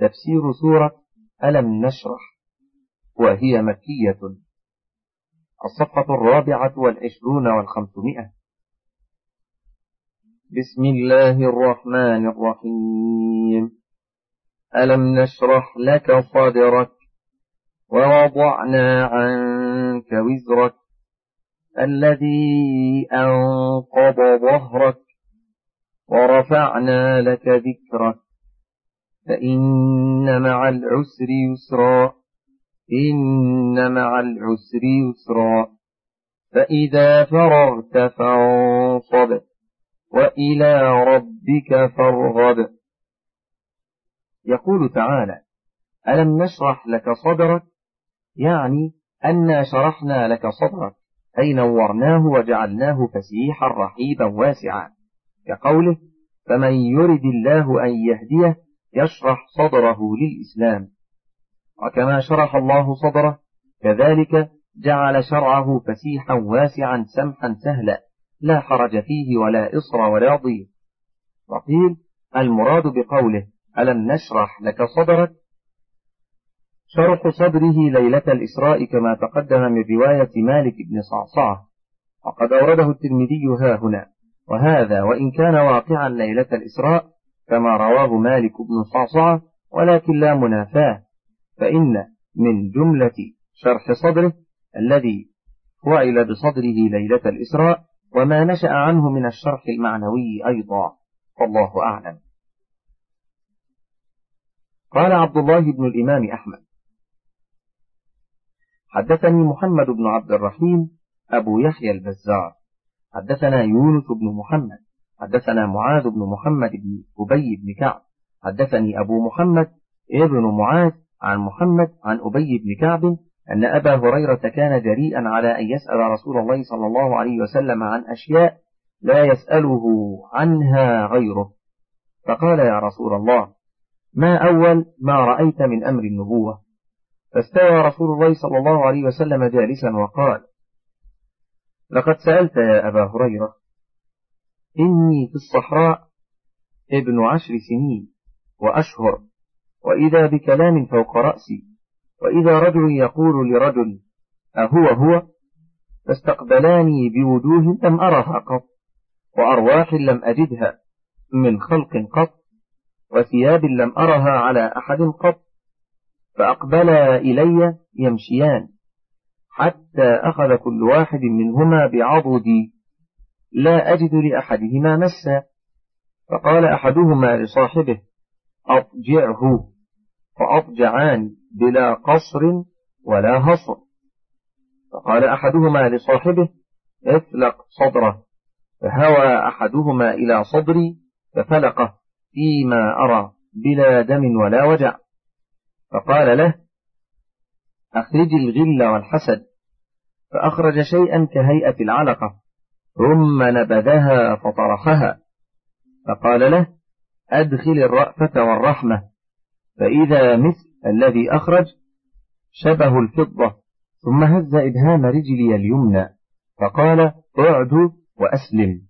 تفسير سورة ألم نشرح وهي مكية. الصفحة الرابعة والعشرون والخمسمائة. بسم الله الرحمن الرحيم. ألم نشرح لك صدرك ووضعنا عنك وزرك الذي أنقض ظهرك ورفعنا لك ذكرك. فإن مع العسر يسرا إن مع العسر يسرا. فإذا فرغت فانصب وإلى ربك فارغب. يقول تعالى ألم نشرح لك صدرك؟ يعني أنا شرحنا لك صدرك أي نورناه وجعلناه فسيحا رحيبا واسعا. كقوله فمن يرد الله أن يهديه يشرح صدره للإسلام. وكما شرح الله صدره كذلك جعل شرعه فسيحا واسعا سمحا سهلا لا حرج فيه ولا إصر ولا ضيق وقيل المراد بقوله ألم نشرح لك صدرك؟ شرح صدره ليلة الإسراء كما تقدم من رواية مالك بن صعصعة. وقد أورده الترمذي ها هنا. وهذا وإن كان واقعا ليلة الإسراء كما رواه مالك بن صعصعة ولكن لا منافاة فإن من جملة شرح صدره الذي فعل بصدره ليلة الإسراء وما نشأ عنه من الشرح المعنوي أيضا والله أعلم. قال عبد الله بن الإمام أحمد حدثني محمد بن عبد الرحيم أبو يحيى البزار حدثنا يونس بن محمد حدثنا معاذ بن محمد بن أبي بن كعب. حدثني أبو محمد ابن معاذ عن محمد عن أبي بن كعب أن أبا هريرة كان جريئا على أن يسأل رسول الله صلى الله عليه وسلم عن أشياء لا يسأله عنها غيره. فقال يا رسول الله ما أول ما رأيت من أمر النبوة؟ فاستوى رسول الله صلى الله عليه وسلم جالسا وقال لقد سألت يا أبا هريرة إني في الصحراء ابن عشر سنين وأشهر وإذا بكلام فوق رأسي وإذا رجل يقول لرجل أهو هو؟ فاستقبلاني بوجوه لم أرها قط وأرواح لم أجدها من خلق قط وثياب لم أرها على أحد قط فأقبلا إلي يمشيان حتى أخذ كل واحد منهما بعضدي لا أجد لأحدهما مسا. فقال أحدهما لصاحبه أضجعه فأضجعان بلا قصر ولا هصر. فقال أحدهما لصاحبه اطلق صدره. فهوى أحدهما إلى صدري ففلقه فيما أرى بلا دم ولا وجع. فقال له أخرج الغل والحسد. فأخرج شيئا كهيئة العلقة. ثم نبذها فطرحها. فقال له أدخل الرأفة والرحمة فإذا مثل الذي أخرج شبه الفضة ثم هز إبهام رجلي اليمنى فقال اعد وأسلم.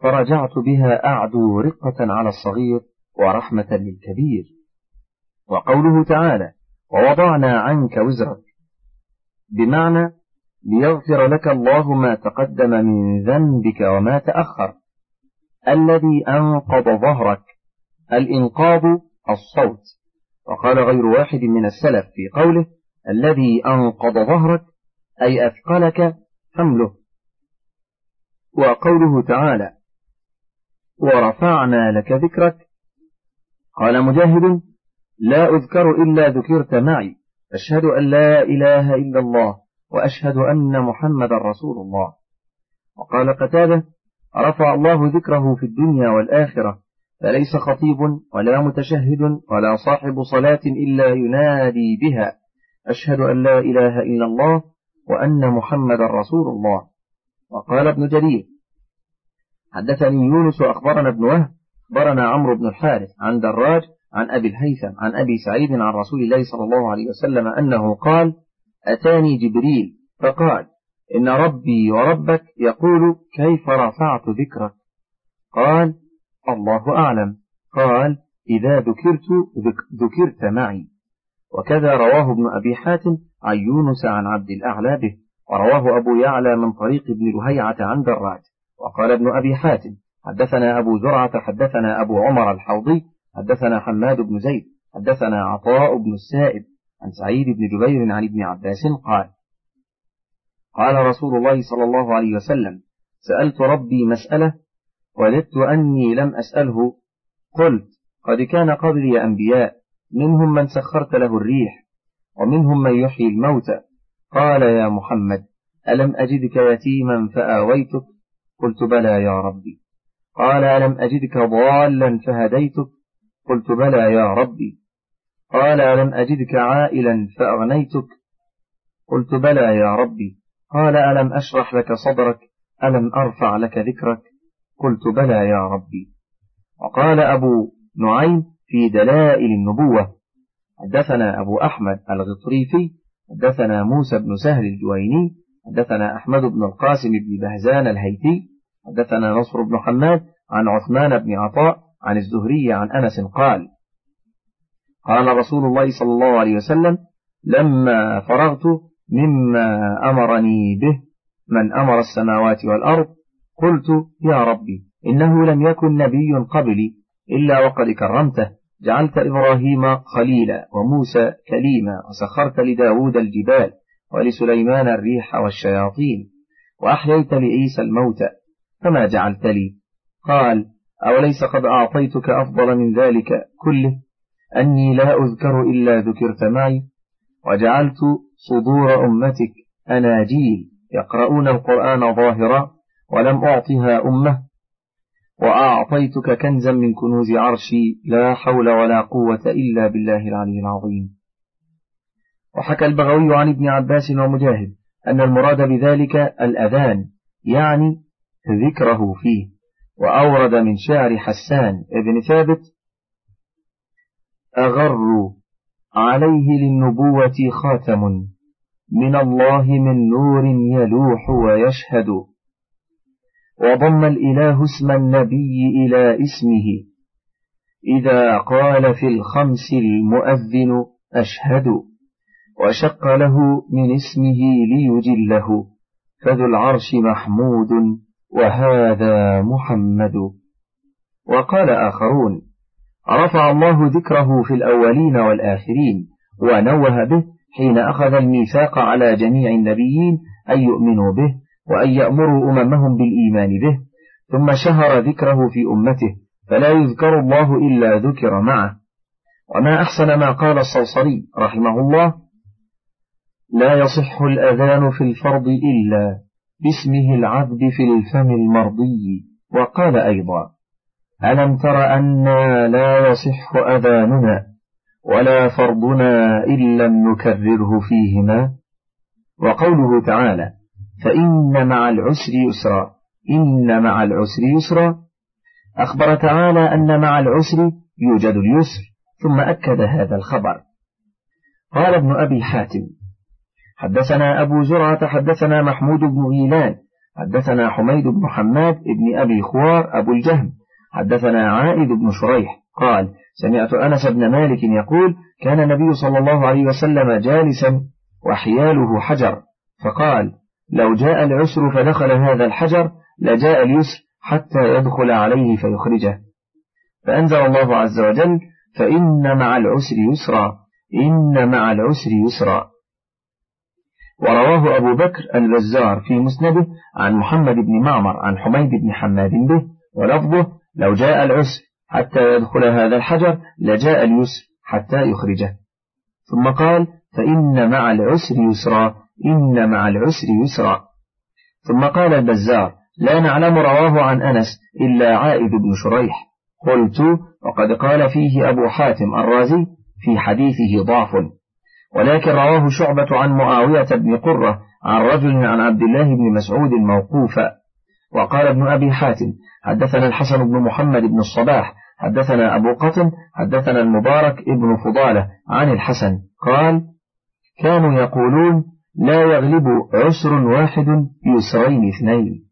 فرجعت بها أعدو رقة على الصغير ورحمة للكبير. وقوله تعالى ووضعنا عنك وزرك بمعنى ليغفر لك الله ما تقدم من ذنبك وما تأخر. الذي أنقض ظهرك الإنقاض الصوت. وقال غير واحد من السلف في قوله الذي أنقض ظهرك أي أثقلك حمله. وقوله تعالى ورفعنا لك ذكرك. قال مجاهد لا أذكر إلا ذكرت معي. أشهد أن لا إله إلا الله. وأشهد أن محمد رسول الله. وقال قتاده رفع الله ذكره في الدنيا والآخرة فليس خطيب ولا متشهد ولا صاحب صلاة إلا ينادي بها. أشهد أن لا إله إلا الله وأن محمد رسول الله. وقال ابن جرير حدثني يونس أخبرنا ابن وهب أخبرنا عمرو بن الحارث عن دراج عن أبي الهيثم عن أبي سعيد عن رسول الله صلى الله عليه وسلم أنه قال أتاني جبريل فقال إن ربي وربك يقول كيف رفعت ذكرك؟ قال الله أعلم. قال إذا ذكرت ذكرت معي. وكذا رواه ابن أبي حاتم عن يونس عن عبد الأعلى به ورواه أبو يعلى من طريق ابن لهيعة عن دراج وقال ابن أبي حاتم حدثنا أبو زرعة حدثنا أبو عمر الحوضي حدثنا حماد بن زيد حدثنا عطاء بن السائب عن سعيد بن جبير عن ابن عباس قال قال رسول الله صلى الله عليه وسلم سألت ربي مسألة وددت أني لم أسأله قلت قد كان قبلي أنبياء منهم من سخرت له الريح ومنهم من يحيي الموتى. قال يا محمد ألم أجدك يتيما فآويتك؟ قلت بلى يا ربي. قال ألم أجدك ضالا فهديتك؟ قلت بلى يا ربي. قال ألم أجدك عائلا فأغنيتك؟ قلت بلى يا ربي. قال ألم أشرح لك صدرك؟ ألم أرفع لك ذكرك؟ قلت بلى يا ربي. وقال أبو نعيم في دلائل النبوة حدثنا أبو أحمد الغطريفي حدثنا موسى بن سهل الجويني حدثنا أحمد بن القاسم بن بهزان الهيتي حدثنا نصر بن حماد عن عثمان بن عطاء عن الزهري عن أنس قال قال رسول الله صلى الله عليه وسلم لما فرغت مما أمرني به من أمر السماوات والأرض قلت يا ربي إنه لم يكن نبي قبلي إلا وقد كرمته جعلت إبراهيم خليلا وموسى كليما وسخرت لداود الجبال ولسليمان الريح والشياطين وأحييت لعيسى الموتى فما جعلت لي؟ قال أوليس قد أعطيتك أفضل من ذلك كله؟ أني لا أذكر إلا ذكرت معي وجعلت صدور أمتك أناجيل يقرؤون القرآن ظاهرا ولم أعطها أمة وأعطيتك كنزا من كنوز عرشي لا حول ولا قوة إلا بالله العلي العظيم. وحكى البغوي عن ابن عباس ومجاهد أن المراد بذلك الأذان يعني ذكره فيه وأورد من شعر حسان ابن ثابت أغر عليه للنبوة خاتم. من الله من نور يلوح ويشهد. وضم الإله اسم النبي إلى اسمه. إذا قال في الخمس المؤذن أشهد. وشق له من اسمه ليجله. فذو العرش محمود وهذا محمد. وقال آخرون رفع الله ذكره في الأولين والآخرين ونوه به حين أخذ الميثاق على جميع النبيين أن يؤمنوا به وأن يأمروا أممهم بالإيمان به ثم شهر ذكره في أمته فلا يذكر الله إلا ذكر معه. وما أحسن ما قال الصوصري رحمه الله لا يصح الأذان في الفرض إلا باسمه العبد في الفم المرضي وقال أيضا ألم تر أنا لا يصح أذاننا ولا فرضنا إن لم نكرره فيهما؟ وقوله تعالى فإن مع العسر يسرا إن مع العسر يسرا. أخبر تعالى أن مع العسر يوجد اليسر ثم أكد هذا الخبر. قال ابن أبي حاتم حدثنا أبو زرعة حدثنا محمود بن غيلان حدثنا حميد بن حماد بن أبي خوار أبو الجهم حدثنا عائد بن شريح قال سمعت أنس بن مالك يقول كان النبي صلى الله عليه وسلم جالسا وحياله حجر فقال لو جاء العسر فدخل هذا الحجر لجاء اليسر حتى يدخل عليه فيخرجه. فأنزل الله عز وجل فإن مع العسر يسرا إن مع العسر يسرا. ورواه أبو بكر البزار في مسنده عن محمد بن معمر عن حميد بن حماد به ولفظه لو جاء العسر حتى يدخل هذا الحجر لجاء اليسر حتى يخرجه. ثم قال فإن مع العسر يسرا إن مع العسر يسرا. ثم قال البزار لا نعلم رواه عن أنس إلا عائد بن شريح. قلت وقد قال فيه أبو حاتم الرازي في حديثه ضعف. ولكن رواه شعبة عن معاوية بن قرة عن رجل عن عبد الله بن مسعود موقوفا وقال ابن أبي حاتم حدثنا الحسن بن محمد بن الصباح حدثنا أبو قطن حدثنا المبارك ابن فضالة عن الحسن قال كانوا يقولون لا يغلب عسر واحد يسرين اثنين.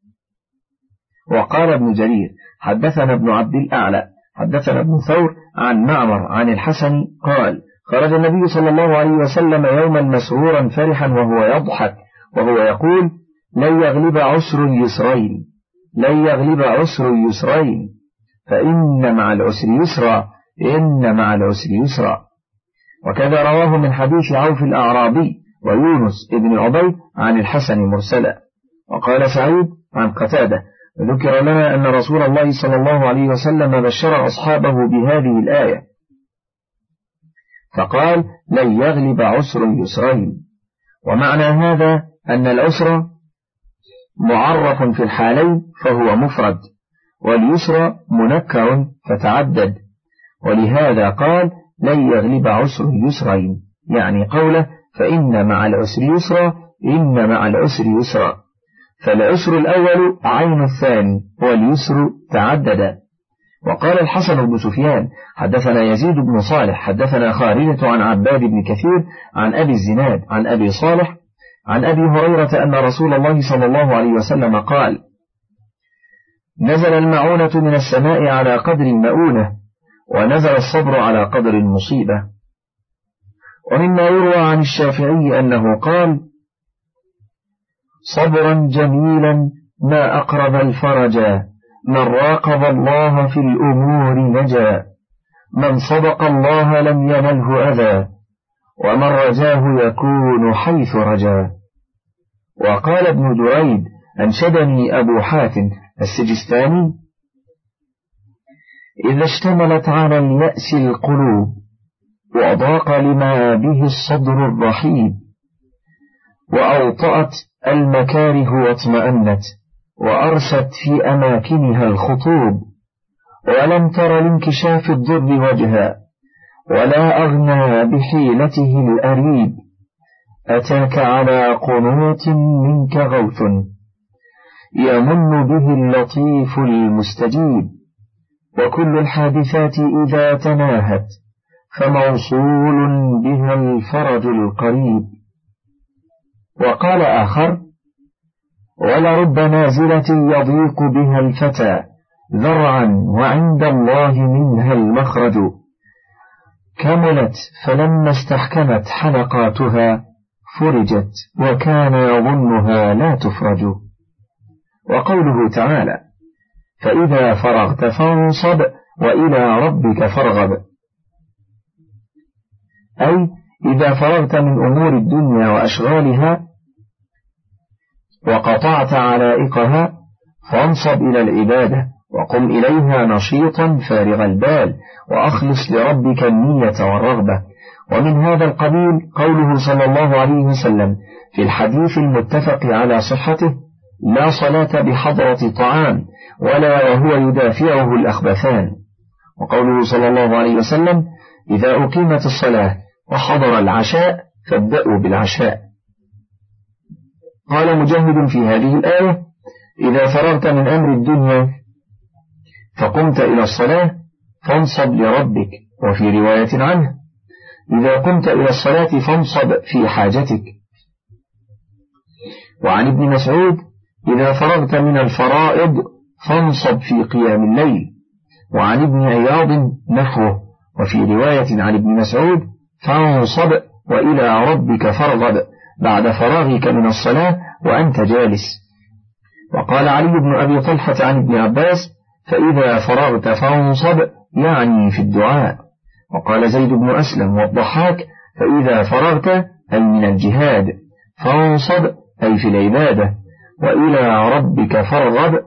وقال ابن جرير حدثنا ابن عبد الأعلى حدثنا ابن ثور عن معمر عن الحسن قال خرج النبي صلى الله عليه وسلم يوما مسرورا فرحا وهو يضحك وهو يقول لن يغلب عسر اليسرين لن يغلب عسر اليسرين فإن مع العسر يسرا إن مع العسر يسرا. وكذا رواه من حديث عوف الأعرابي ويونس ابن عبيد عن الحسن مرسلا. وقال سعيد عن قتادة ذكر لنا أن رسول الله صلى الله عليه وسلم بشر أصحابه بهذه الآية. فقال لن يغلب عسر اليسرين ومعنى هذا أن العسر معرف في الحالين فهو مفرد واليسر منكر فتعدد ولهذا قال لن يغلب عسر اليسرين يعني قوله فإن مع العسر يسرا إن مع العسر يسرا فالعسر الأول عين الثاني واليسر تعدد. وقال الحسن بن سفيان حدثنا يزيد بن صالح حدثنا خالدة عن عباد بن كثير عن أبي الزناد عن أبي صالح عن أبي هريرة أن رسول الله صلى الله عليه وسلم قال نزل المعونة من السماء على قدر المؤونة ونزل الصبر على قدر المصيبة ومما يروى عن الشافعي أنه قال صبرا جميلا ما أقرب الفرجا من راقب الله في الأمور نجا من صدق الله لم ينله أذى. ومن رجاه يكون حيث رجا. وقال ابن دريد أنشدني أبو حاتم السجستاني إذا اشتملت على اليأس القلوب وأضاق لما به الصدر الرحيب وأوطأت المكاره واطمأنت وأرست في أماكنها الخطوب ولم تر لانكشاف الضر وجها. ولا أغنى بحيلته الأريب. أتاك على قنوط منك غوث. يمن به اللطيف المستجيب. وكل الحادثات إذا تناهت فموصول بها الفرج القريب. وقال آخر ولرب نازلة يضيق بها الفتى ذرعا وعند الله منها المخرج. كملت فلما استحكمت حلقاتها فرجت وكان يظنها لا تفرج. وقوله تعالى فإذا فرغت فانصب وإلى ربك فارغب. أي إذا فرغت من أمور الدنيا وأشغالها وقطعت علائقها فانصب إلى العبادة. وقم إليها نشيطا فارغ البال وأخلص لربك النية والرغبة. ومن هذا القبيل قوله صلى الله عليه وسلم في الحديث المتفق على صحته لا صلاة بحضرة طعام ولا وهو يدافعه الأخبثان. وقوله صلى الله عليه وسلم إذا أقيمت الصلاة وحضر العشاء فابدأوا بالعشاء. قال مجاهد في هذه الآية إذا فرغت من أمر الدنيا فقمت إلى الصلاة فانصب لربك. وفي رواية عنه إذا قمت إلى الصلاة فانصب في حاجتك. وعن ابن مسعود إذا فرغت من الفرائض فانصب في قيام الليل. وعن ابن عياض نحوه. وفي رواية عن ابن مسعود فانصب وإلى ربك فارغب. بعد فراغك من الصلاة وأنت جالس. وقال علي بن أبي طلحة عن ابن عباس فإذا فرغت فانصب يعني في الدعاء. وقال زيد بن أسلم والضحاك فإذا فرغت أي من الجهاد فانصب أي في العبادة. وإلى ربك فارغب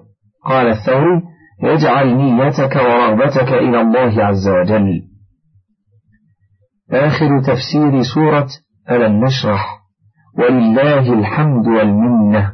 قال الثوري يجعل نيتك ورغبتك إلى الله عز وجل. آخر تفسير سورة ألم نشرح ولله الحمد والمنة